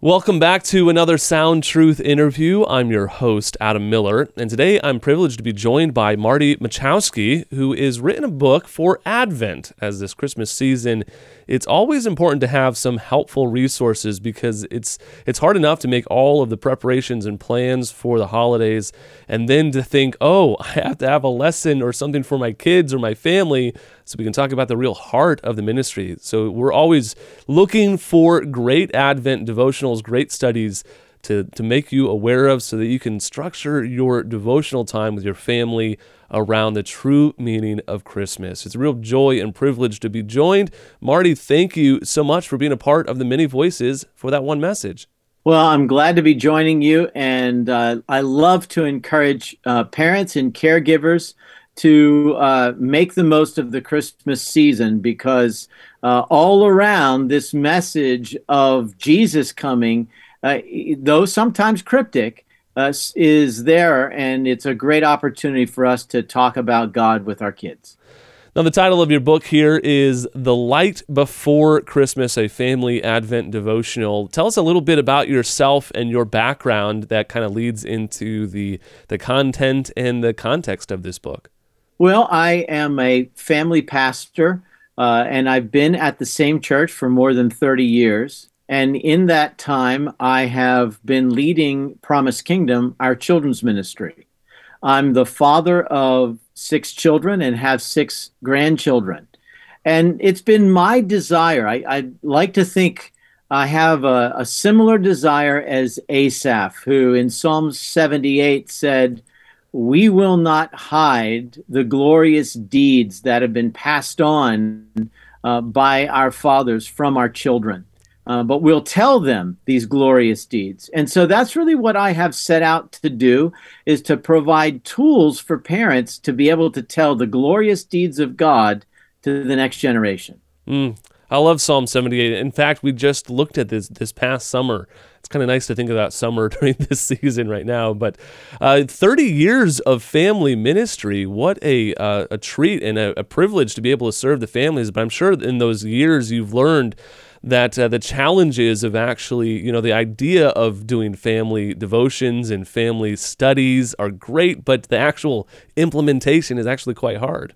Welcome back to another Sound Truth interview. I'm your host, Adam Miller, and today I'm privileged to be joined by Marty Machowski, who has written a book for Advent as this Christmas season it's always important to have some helpful resources because it's it's hard enough to make all of the preparations and plans for the holidays and then to think, "Oh, I have to have a lesson or something for my kids or my family." So we can talk about the real heart of the ministry. So we're always looking for great Advent devotionals, great studies to, to make you aware of so that you can structure your devotional time with your family around the true meaning of Christmas. It's a real joy and privilege to be joined. Marty, thank you so much for being a part of the many voices for that one message. Well, I'm glad to be joining you, and uh, I love to encourage uh, parents and caregivers to uh, make the most of the Christmas season because uh, all around this message of Jesus coming, uh, though sometimes cryptic, uh, is there, and it's a great opportunity for us to talk about God with our kids. Now, the title of your book here is The Light Before Christmas, a family Advent devotional. Tell us a little bit about yourself and your background that kind of leads into the, the content and the context of this book. Well, I am a family pastor, uh, and I've been at the same church for more than 30 years. And in that time, I have been leading Promise Kingdom, our children's ministry. I'm the father of six children and have six grandchildren. And it's been my desire. I, I like to think I have a, a similar desire as Asaph, who in Psalm 78 said, We will not hide the glorious deeds that have been passed on uh, by our fathers from our children. Uh, but we'll tell them these glorious deeds. And so that's really what I have set out to do is to provide tools for parents to be able to tell the glorious deeds of God to the next generation. Mm, I love Psalm 78. In fact, we just looked at this this past summer. It's kind of nice to think about summer during this season right now. But uh, 30 years of family ministry, what a, uh, a treat and a, a privilege to be able to serve the families. But I'm sure in those years you've learned that uh, the challenges of actually, you know, the idea of doing family devotions and family studies are great, but the actual implementation is actually quite hard.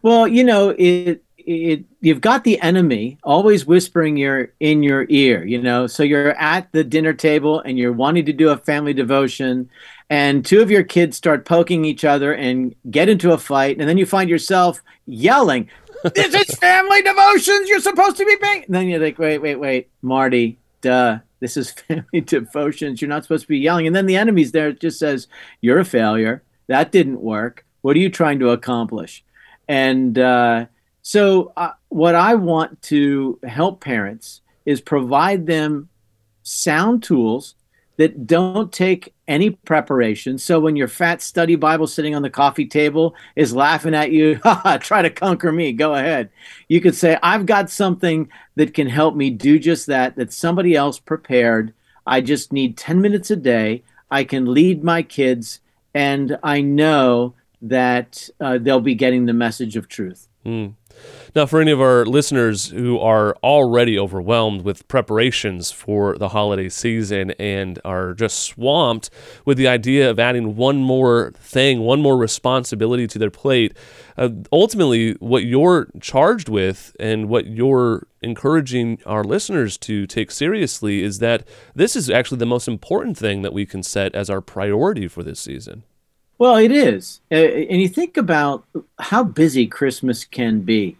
Well, you know, it it, you've got the enemy always whispering your in your ear you know so you're at the dinner table and you're wanting to do a family devotion and two of your kids start poking each other and get into a fight and then you find yourself yelling this is family devotions. You're supposed to be paying. And then you're like, wait, wait, wait, Marty, duh. This is family devotions. You're not supposed to be yelling. And then the enemy's there. It just says, you're a failure. That didn't work. What are you trying to accomplish? And uh, so, uh, what I want to help parents is provide them sound tools that don't take any preparation. So when your fat study Bible sitting on the coffee table is laughing at you, try to conquer me, go ahead. You could say, I've got something that can help me do just that, that somebody else prepared. I just need 10 minutes a day. I can lead my kids, and I know that uh, they'll be getting the message of truth. Mm. Now, for any of our listeners who are already overwhelmed with preparations for the holiday season and are just swamped with the idea of adding one more thing, one more responsibility to their plate, uh, ultimately, what you're charged with and what you're encouraging our listeners to take seriously is that this is actually the most important thing that we can set as our priority for this season. Well, it is. And you think about how busy Christmas can be.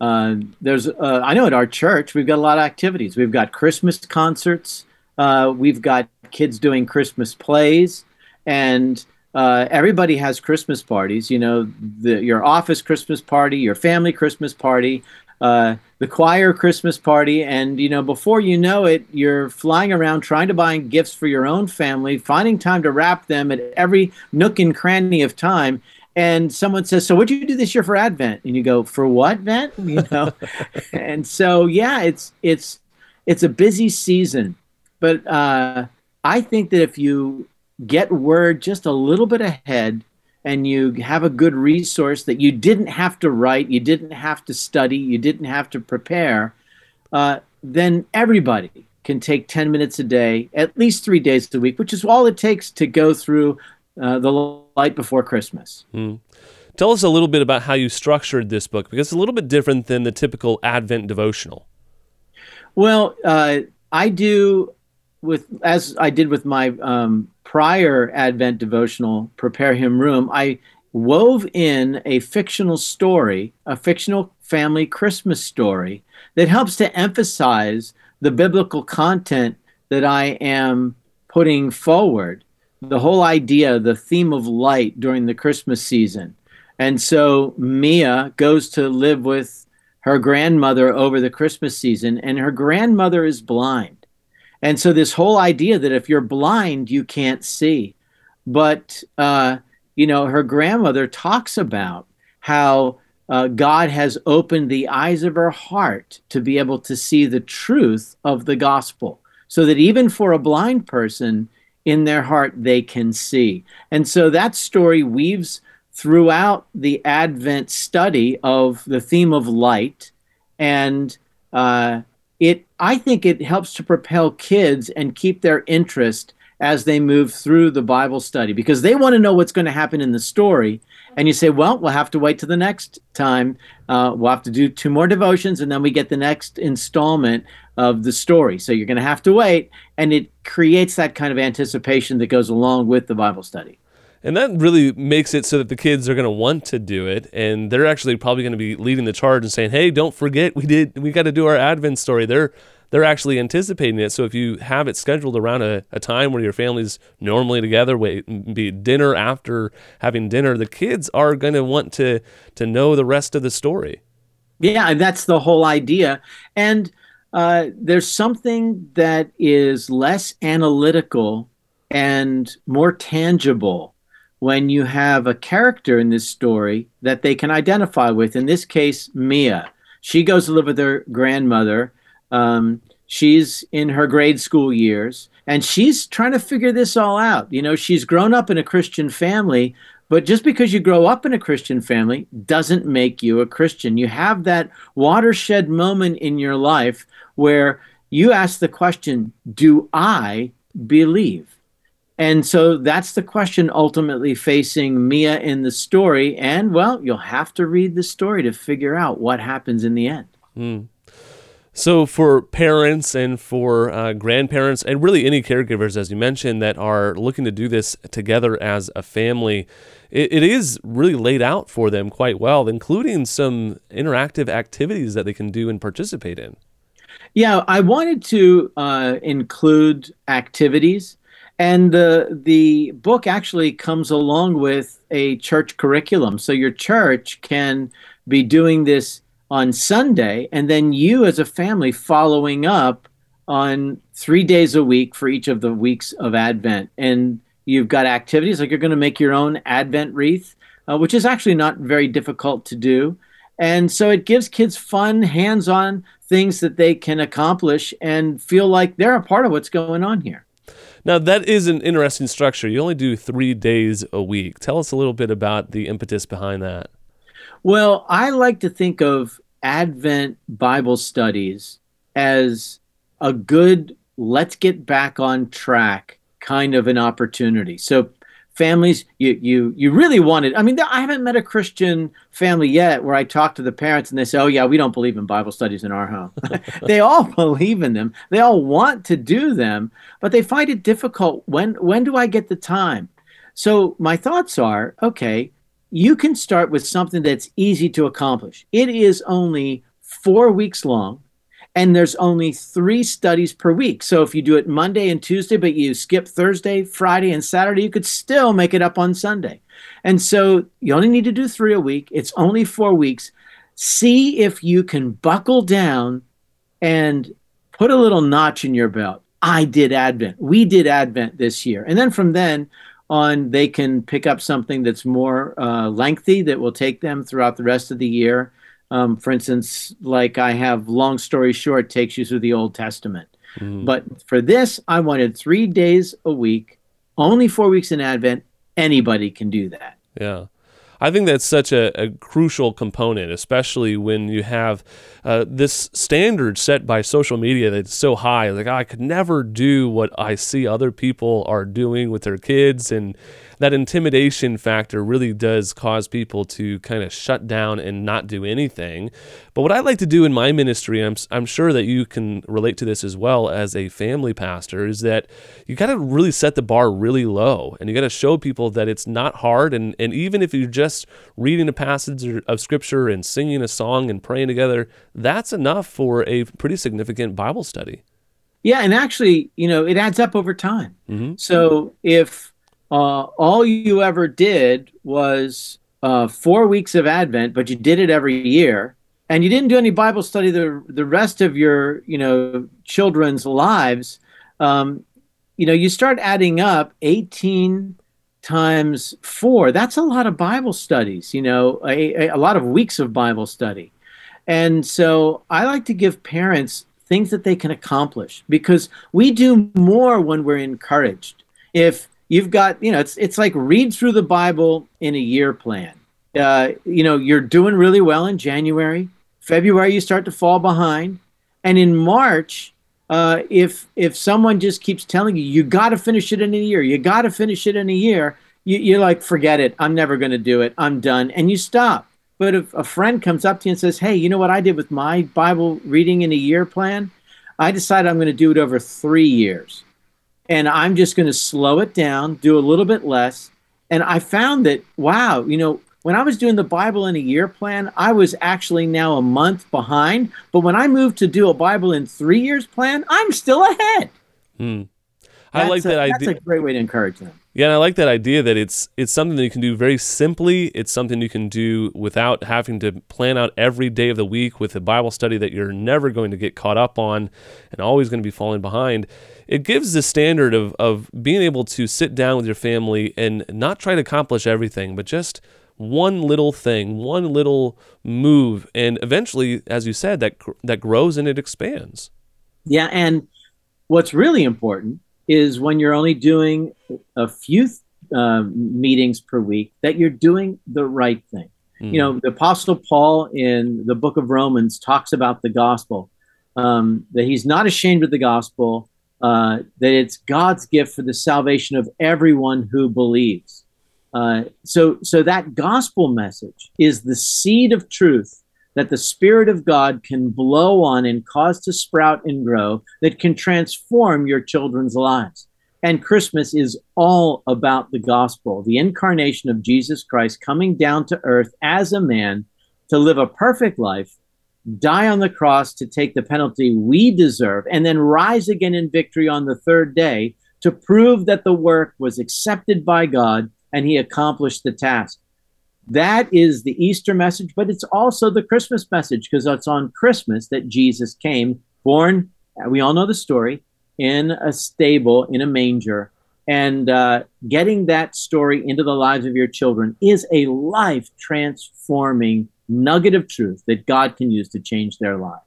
Uh, there's, uh, I know at our church, we've got a lot of activities. We've got Christmas concerts, uh, we've got kids doing Christmas plays, and uh, everybody has Christmas parties. You know, the, your office Christmas party, your family Christmas party, uh, the choir Christmas party, and you know, before you know it, you're flying around trying to buy gifts for your own family, finding time to wrap them at every nook and cranny of time. And someone says, "So, what'd you do this year for Advent?" And you go, "For what, Vent?" You know, and so yeah, it's it's it's a busy season, but uh, I think that if you get word just a little bit ahead and you have a good resource that you didn't have to write, you didn't have to study, you didn't have to prepare, uh, then everybody can take 10 minutes a day, at least three days a week, which is all it takes to go through uh, the light before Christmas. Mm. Tell us a little bit about how you structured this book because it's a little bit different than the typical Advent devotional. Well, uh, I do with as I did with my um, prior Advent devotional, Prepare Him Room. I wove in a fictional story, a fictional family Christmas story that helps to emphasize the biblical content that I am putting forward. The whole idea, the theme of light during the Christmas season. And so Mia goes to live with her grandmother over the Christmas season, and her grandmother is blind. And so, this whole idea that if you're blind, you can't see. But, uh, you know, her grandmother talks about how uh, God has opened the eyes of her heart to be able to see the truth of the gospel, so that even for a blind person, in their heart, they can see. And so that story weaves throughout the Advent study of the theme of light, and uh, it I think it helps to propel kids and keep their interest as they move through the Bible study because they want to know what's going to happen in the story. And you say, well, we'll have to wait to the next time. Uh, we'll have to do two more devotions, and then we get the next installment of the story. So you're going to have to wait, and it creates that kind of anticipation that goes along with the Bible study. And that really makes it so that the kids are going to want to do it, and they're actually probably going to be leading the charge and saying, "Hey, don't forget, we did, we got to do our Advent story." They're they're actually anticipating it. So if you have it scheduled around a, a time where your family's normally together, wait, be dinner after having dinner, the kids are going to want to to know the rest of the story. Yeah, that's the whole idea, and uh, there's something that is less analytical and more tangible when you have a character in this story that they can identify with. In this case, Mia. She goes to live with her grandmother. Um, she's in her grade school years and she's trying to figure this all out. You know, she's grown up in a Christian family, but just because you grow up in a Christian family doesn't make you a Christian. You have that watershed moment in your life where you ask the question, Do I believe? And so that's the question ultimately facing Mia in the story. And well, you'll have to read the story to figure out what happens in the end. Mm. So, for parents and for uh, grandparents, and really any caregivers, as you mentioned, that are looking to do this together as a family, it, it is really laid out for them quite well, including some interactive activities that they can do and participate in. Yeah, I wanted to uh, include activities and the the book actually comes along with a church curriculum. So your church can be doing this on Sunday, and then you as a family following up on three days a week for each of the weeks of Advent. And you've got activities like you're going to make your own Advent wreath, uh, which is actually not very difficult to do. And so it gives kids fun, hands on things that they can accomplish and feel like they're a part of what's going on here. Now, that is an interesting structure. You only do three days a week. Tell us a little bit about the impetus behind that. Well, I like to think of Advent Bible studies as a good, let's get back on track kind of an opportunity. So families you you you really wanted i mean i haven't met a christian family yet where i talk to the parents and they say oh yeah we don't believe in bible studies in our home. They all believe in them. They all want to do them but they find it difficult. When when do i get the time? So my thoughts are okay you can start with something that's easy to accomplish. It is only four weeks long and there's only three studies per week. So if you do it Monday and Tuesday, but you skip Thursday, Friday, and Saturday, you could still make it up on Sunday. And so you only need to do three a week. It's only four weeks. See if you can buckle down and put a little notch in your belt. I did Advent. We did Advent this year. And then from then on, they can pick up something that's more uh, lengthy that will take them throughout the rest of the year. Um, for instance, like I have long story short takes you through the Old Testament. Mm-hmm. But for this, I wanted three days a week, only four weeks in Advent. Anybody can do that. Yeah. I think that's such a, a crucial component, especially when you have uh, this standard set by social media that's so high. Like, I could never do what I see other people are doing with their kids. And that intimidation factor really does cause people to kind of shut down and not do anything. But what I like to do in my ministry, I'm, I'm sure that you can relate to this as well as a family pastor, is that you got to really set the bar really low and you got to show people that it's not hard. And, and even if you're just reading a passage of scripture and singing a song and praying together, that's enough for a pretty significant Bible study. Yeah, and actually, you know, it adds up over time. Mm-hmm. So if uh, all you ever did was uh, four weeks of Advent, but you did it every year, and you didn't do any Bible study the the rest of your you know children's lives, um, you know, you start adding up eighteen times four. That's a lot of Bible studies. You know, a, a lot of weeks of Bible study, and so I like to give parents things that they can accomplish because we do more when we're encouraged. If you've got you know it's it's like read through the bible in a year plan. Uh, you know you're doing really well in january. February you start to fall behind. And in march uh, if if someone just keeps telling you you got to finish it in a year you got to finish it in a year you, you're like forget it. I'm never going to do it. I'm done. And you stop. But if a friend comes up to you and says hey you know what i did with my bible reading in a year plan? I decided i'm going to do it over three years and I'm just going to slow it down, do a little bit less. And I found that, wow, you know, when I was doing the Bible in a year plan, I was actually now a month behind. But when I moved to do a Bible in three years plan, I'm still ahead. Hmm. I like that idea. That's a great way to encourage them. Yeah, and I like that idea that it's it's something that you can do very simply. It's something you can do without having to plan out every day of the week with a Bible study that you're never going to get caught up on and always going to be falling behind. It gives the standard of of being able to sit down with your family and not try to accomplish everything, but just one little thing, one little move, and eventually, as you said, that that grows and it expands. Yeah, and what's really important is when you're only doing a few uh, meetings per week that you're doing the right thing. Mm. You know, the Apostle Paul in the book of Romans talks about the gospel, um, that he's not ashamed of the gospel, uh, that it's God's gift for the salvation of everyone who believes. Uh, so, so that gospel message is the seed of truth that the Spirit of God can blow on and cause to sprout and grow that can transform your children's lives. And Christmas is all about the gospel, the incarnation of Jesus Christ coming down to earth as a man to live a perfect life, die on the cross to take the penalty we deserve, and then rise again in victory on the third day to prove that the work was accepted by God and he accomplished the task. That is the Easter message, but it's also the Christmas message because it's on Christmas that Jesus came, born, we all know the story, in a stable, in a manger. And uh, getting that story into the lives of your children is a life transforming nugget of truth that God can use to change their lives.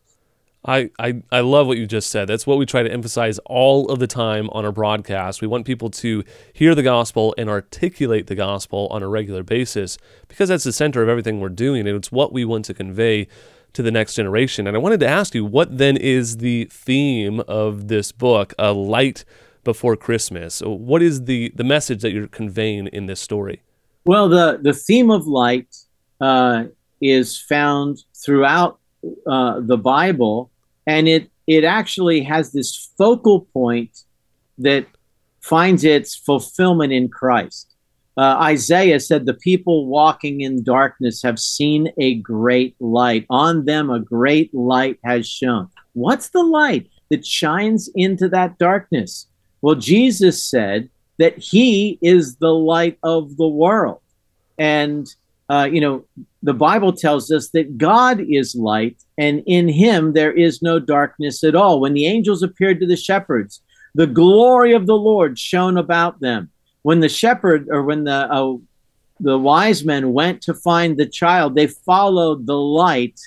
I, I, I love what you just said. That's what we try to emphasize all of the time on our broadcast. We want people to hear the gospel and articulate the gospel on a regular basis because that's the center of everything we're doing and it's what we want to convey to the next generation. And I wanted to ask you, what then is the theme of this book, A Light Before Christmas? What is the, the message that you're conveying in this story? Well, the, the theme of light uh, is found throughout uh, the Bible and it it actually has this focal point that finds its fulfillment in Christ. Uh, Isaiah said, The people walking in darkness have seen a great light. On them, a great light has shone. What's the light that shines into that darkness? Well, Jesus said that he is the light of the world. And uh, you know, the Bible tells us that God is light, and in him there is no darkness at all. When the angels appeared to the shepherds, the glory of the Lord shone about them. When the shepherd or when the uh, the wise men went to find the child, they followed the light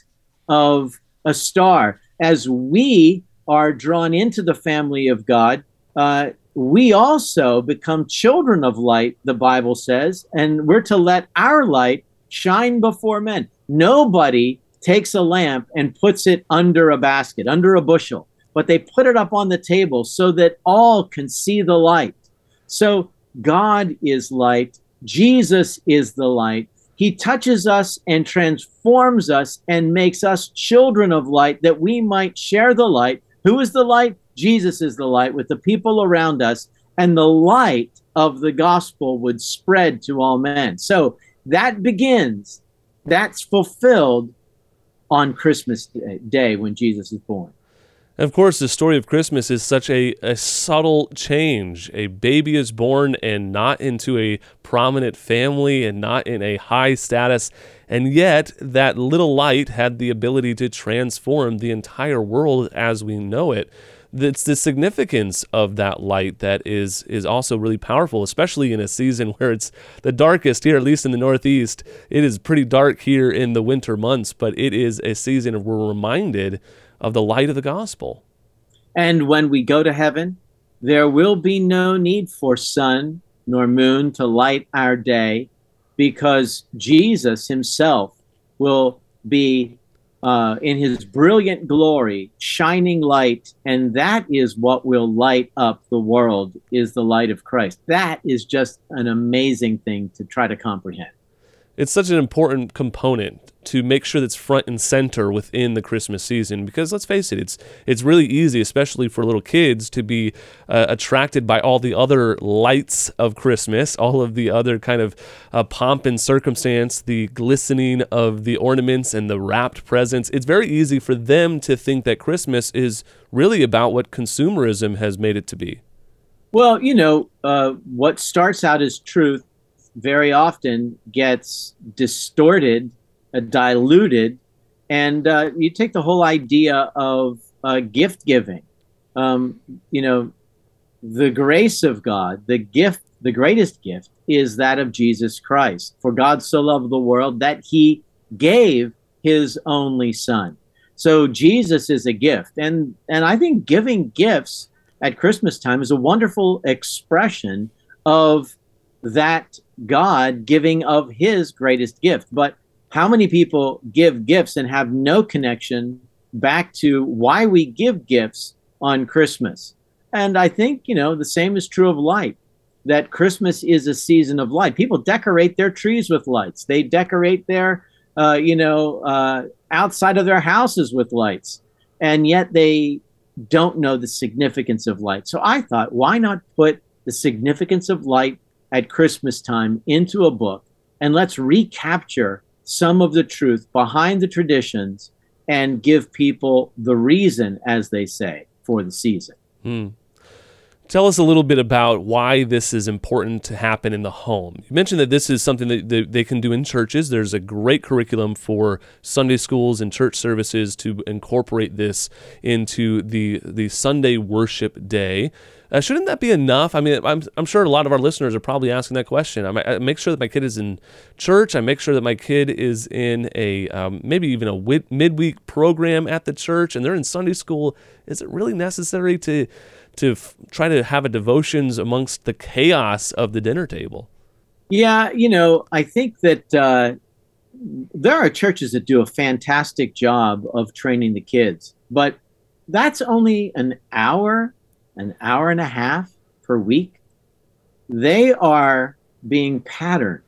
of a star. As we are drawn into the family of God, uh, we also become children of light, the Bible says, and we're to let our light shine before men. Nobody takes a lamp and puts it under a basket, under a bushel, but they put it up on the table so that all can see the light. So God is light, Jesus is the light. He touches us and transforms us and makes us children of light that we might share the light. Who is the light? Jesus is the light with the people around us, and the light of the gospel would spread to all men. So that begins, that's fulfilled on Christmas Day when Jesus is born. Of course, the story of Christmas is such a, a subtle change. A baby is born and not into a prominent family and not in a high status. And yet, that little light had the ability to transform the entire world as we know it it's the significance of that light that is is also really powerful, especially in a season where it's the darkest here, at least in the Northeast. It is pretty dark here in the winter months, but it is a season where we're reminded of the light of the gospel. And when we go to heaven, there will be no need for sun nor moon to light our day because Jesus himself will be uh, in his brilliant glory, shining light, and that is what will light up the world, is the light of Christ. That is just an amazing thing to try to comprehend it's such an important component to make sure that's front and center within the Christmas season because let's face it it's it's really easy especially for little kids to be uh, attracted by all the other lights of Christmas all of the other kind of uh, pomp and circumstance the glistening of the ornaments and the wrapped presents. It's very easy for them to think that Christmas is really about what consumerism has made it to be. Well you know uh, what starts out as truth very often gets distorted, uh, diluted, and uh, you take the whole idea of uh, gift giving. Um, you know, the grace of God, the gift, the greatest gift is that of Jesus Christ. For God so loved the world that he gave his only son. So Jesus is a gift. And and I think giving gifts at Christmas time is a wonderful expression of that God giving of his greatest gift. But how many people give gifts and have no connection back to why we give gifts on Christmas? And I think, you know, the same is true of light, that Christmas is a season of light. People decorate their trees with lights, they decorate their, uh, you know, uh, outside of their houses with lights. And yet they don't know the significance of light. So I thought, why not put the significance of light at Christmas time into a book and let's recapture some of the truth behind the traditions and give people the reason, as they say, for the season. Hmm. Tell us a little bit about why this is important to happen in the home. You mentioned that this is something that they can do in churches. There's a great curriculum for Sunday schools and church services to incorporate this into the the Sunday worship day. Uh, shouldn't that be enough? I mean, I'm, I'm sure a lot of our listeners are probably asking that question. I, I, make sure that my kid is in church. I make sure that my kid is in a um, maybe even a wid- midweek program at the church, and they're in Sunday school. Is it really necessary to to f- try to have a devotions amongst the chaos of the dinner table? Yeah, you know, I think that uh, there are churches that do a fantastic job of training the kids, but that's only an hour an hour and a half per week, they are being patterned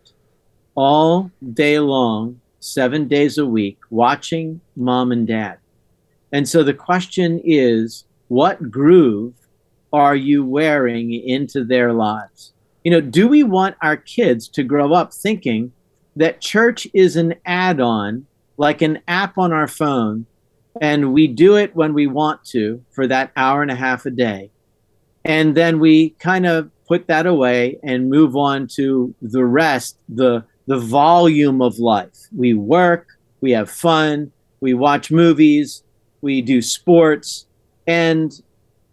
all day long, seven days a week, watching mom and dad. And so the question is what groove are you wearing into their lives? You know, do we want our kids to grow up thinking that church is an add on, like an app on our phone, and we do it when we want to for that hour and a half a day? And then we kind of put that away and move on to the rest the the volume of life. We work we have fun we watch movies we do sports. And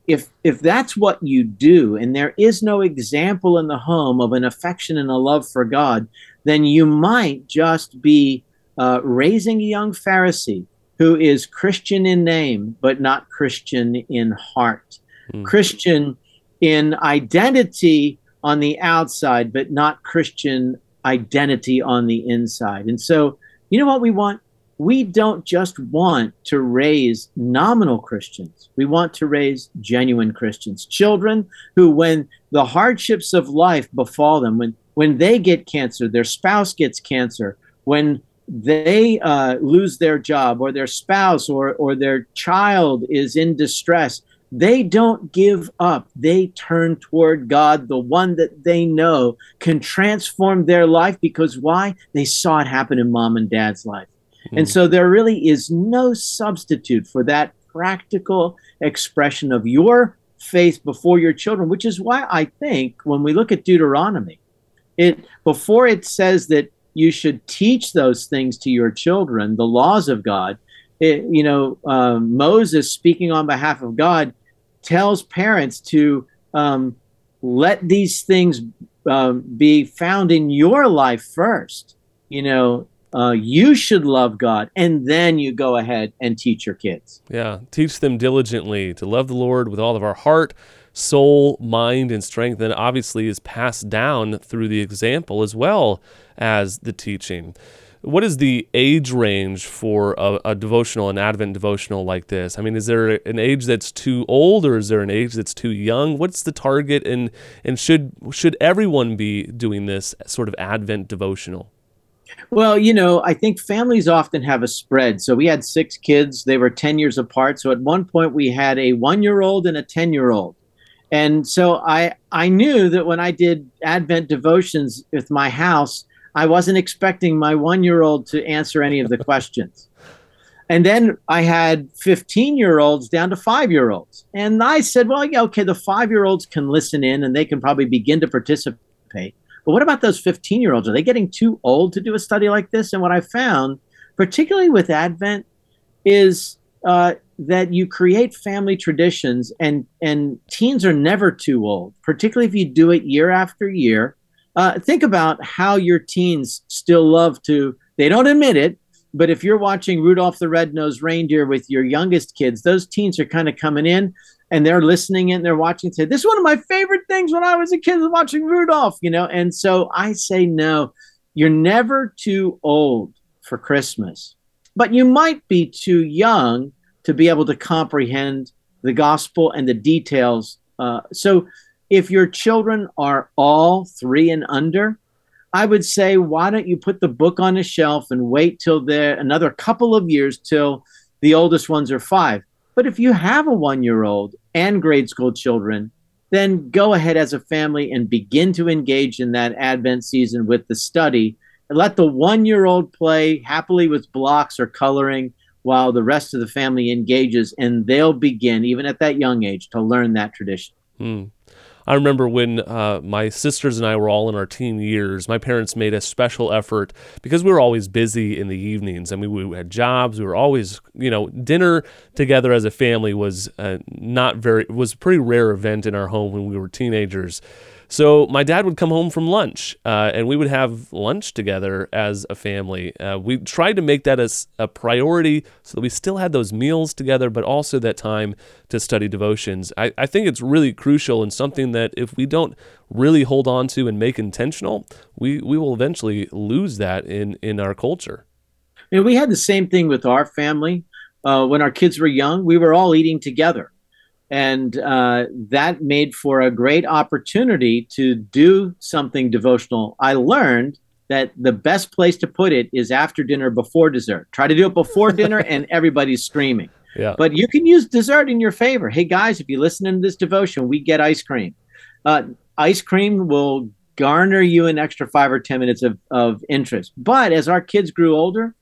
if if that's what you do and there is no example in the home of an affection and a love for god then you might just be uh, raising a young pharisee who is christian in name but not christian in heart mm. Christian in identity on the outside, but not Christian identity on the inside. And so, you know what we want? We don't just want to raise nominal Christians. We want to raise genuine Christians, children who, when the hardships of life befall them, when when they get cancer, their spouse gets cancer, when they uh, lose their job or their spouse or, or their child is in distress, they don't give up. They turn toward God, the one that they know can transform their life because why? They saw it happen in mom and dad's life. Mm-hmm. And so there really is no substitute for that practical expression of your faith before your children, which is why I think when we look at Deuteronomy, it before it says that you should teach those things to your children, the laws of God. It, you know, uh, Moses speaking on behalf of God tells parents to um, let these things um, be found in your life first. You know, uh, you should love God, and then you go ahead and teach your kids. Yeah, teach them diligently to love the Lord with all of our heart, soul, mind, and strength. And obviously is passed down through the example as well as the teaching. What is the age range for a, a, devotional, an Advent devotional like this? I mean, is there an age that's too old, or is there an age that's too young? What's the target, and and should should everyone be doing this sort of Advent devotional? Well, you know, I think families often have a spread. So we had six kids; they were ten years apart. So at one point, we had a one-year-old and a ten-year-old. And so I I knew that when I did Advent devotions with my house, I wasn't expecting my one year old to answer any of the questions. And then I had 15 year olds down to five year olds. And I said, well, yeah, okay, the five year olds can listen in and they can probably begin to participate. But what about those 15 year olds? Are they getting too old to do a study like this? And what I found, particularly with Advent, is uh, that you create family traditions and, and teens are never too old, particularly if you do it year after year uh, think about how your teens still love to, they don't admit it, but if you're watching Rudolph the Red-Nosed Reindeer with your youngest kids, those teens are kind of coming in and they're listening and they're watching. Say, this is one of my favorite things when I was a kid was watching Rudolph, you know. And so I say, no, you're never too old for Christmas, but you might be too young to be able to comprehend the gospel and the details. Uh, so if your children are all three and under, I would say, why don't you put the book on a shelf and wait till they're another couple of years till the oldest ones are five? But if you have a one year old and grade school children, then go ahead as a family and begin to engage in that Advent season with the study. Let the one year old play happily with blocks or coloring while the rest of the family engages, and they'll begin, even at that young age, to learn that tradition. Hmm. I remember when uh, my sisters and I were all in our teen years, my parents made a special effort because we were always busy in the evenings. I mean, we had jobs. We were always, you know, dinner together as a family was uh, not very, was a pretty rare event in our home when we were teenagers. So my dad would come home from lunch, uh, and we would have lunch together as a family. Uh, we tried to make that as a priority so that we still had those meals together, but also that time to study devotions. I, I think it's really crucial and something that if we don't really hold on to and make intentional, we, we will eventually lose that in, in our culture. Know, we had the same thing with our family. Uh, when our kids were young, we were all eating together and uh, that made for a great opportunity to do something devotional. I learned that the best place to put it is after dinner, before dessert. Try to do it before dinner, and everybody's screaming. Yeah. But you can use dessert in your favor. Hey guys, if you listen to this devotion, we get ice cream. Uh, ice cream will garner you an extra five or ten minutes of, of interest. But as our kids grew older,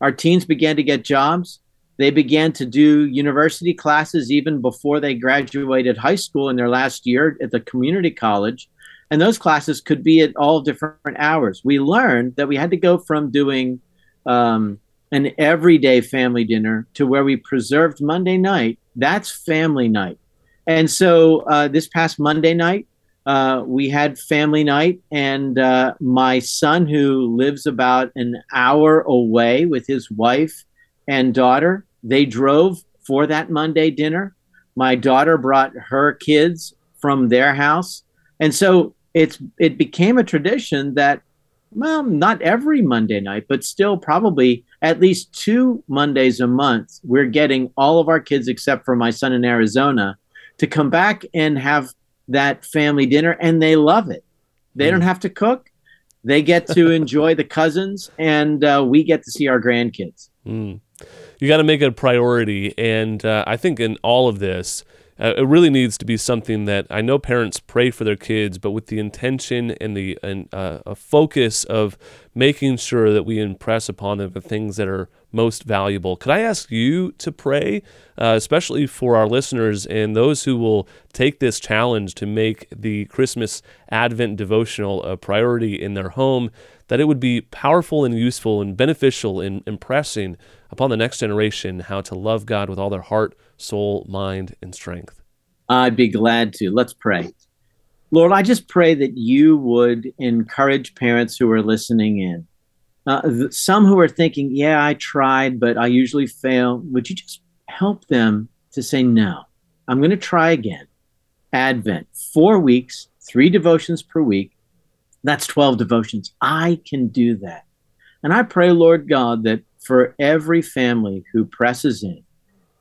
our teens began to get jobs they began to do university classes even before they graduated high school in their last year at the community college. And those classes could be at all different hours. We learned that we had to go from doing um, an everyday family dinner to where we preserved Monday night. That's family night. And so uh, this past Monday night, uh, we had family night, and uh, my son, who lives about an hour away with his wife and daughter, they drove for that Monday dinner. My daughter brought her kids from their house. And so it's it became a tradition that well, not every Monday night, but still probably at least two Mondays a month, we're getting all of our kids, except for my son in Arizona, to come back and have that family dinner, and they love it. They mm. don't have to cook. They get to enjoy the cousins, and uh, we get to see our grandkids. Mm. You got to make it a priority. And uh, I think in all of this, uh, it really needs to be something that I know parents pray for their kids, but with the intention and the and, uh, a focus of making sure that we impress upon them the things that are most valuable. Could I ask you to pray, uh, especially for our listeners and those who will take this challenge to make the Christmas Advent devotional a priority in their home, that it would be powerful and useful and beneficial in impressing upon the next generation how to love God with all their heart, soul, mind, and strength? I'd be glad to. Let's pray. Lord, I just pray that you would encourage parents who are listening in. Uh, th- some who are thinking, yeah, I tried, but I usually fail. Would you just help them to say, no, I'm going to try again? Advent, four weeks, three devotions per week. That's 12 devotions. I can do that. And I pray, Lord God, that for every family who presses in,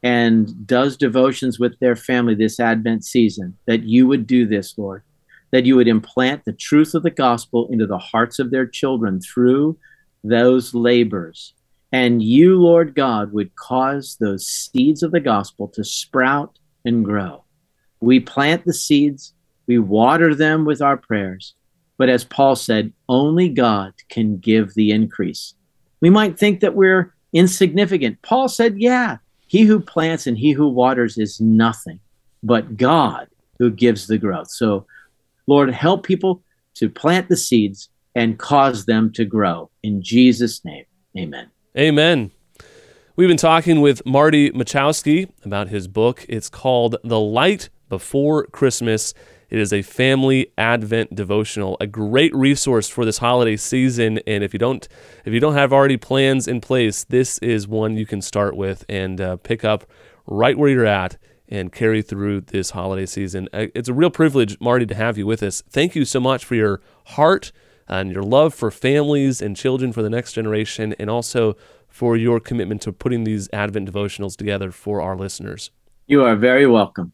and does devotions with their family this Advent season, that you would do this, Lord, that you would implant the truth of the gospel into the hearts of their children through those labors. And you, Lord God, would cause those seeds of the gospel to sprout and grow. We plant the seeds, we water them with our prayers. But as Paul said, only God can give the increase. We might think that we're insignificant. Paul said, yeah, he who plants and he who waters is nothing, but God who gives the growth. So, Lord, help people to plant the seeds and cause them to grow. In Jesus' name, amen. Amen. We've been talking with Marty Machowski about his book. It's called The Light Before Christmas. It is a family Advent devotional, a great resource for this holiday season. And if you don't, if you don't have already plans in place, this is one you can start with and uh, pick up right where you're at and carry through this holiday season. Uh, it's a real privilege, Marty, to have you with us. Thank you so much for your heart and your love for families and children for the next generation, and also for your commitment to putting these Advent devotionals together for our listeners. You are very welcome.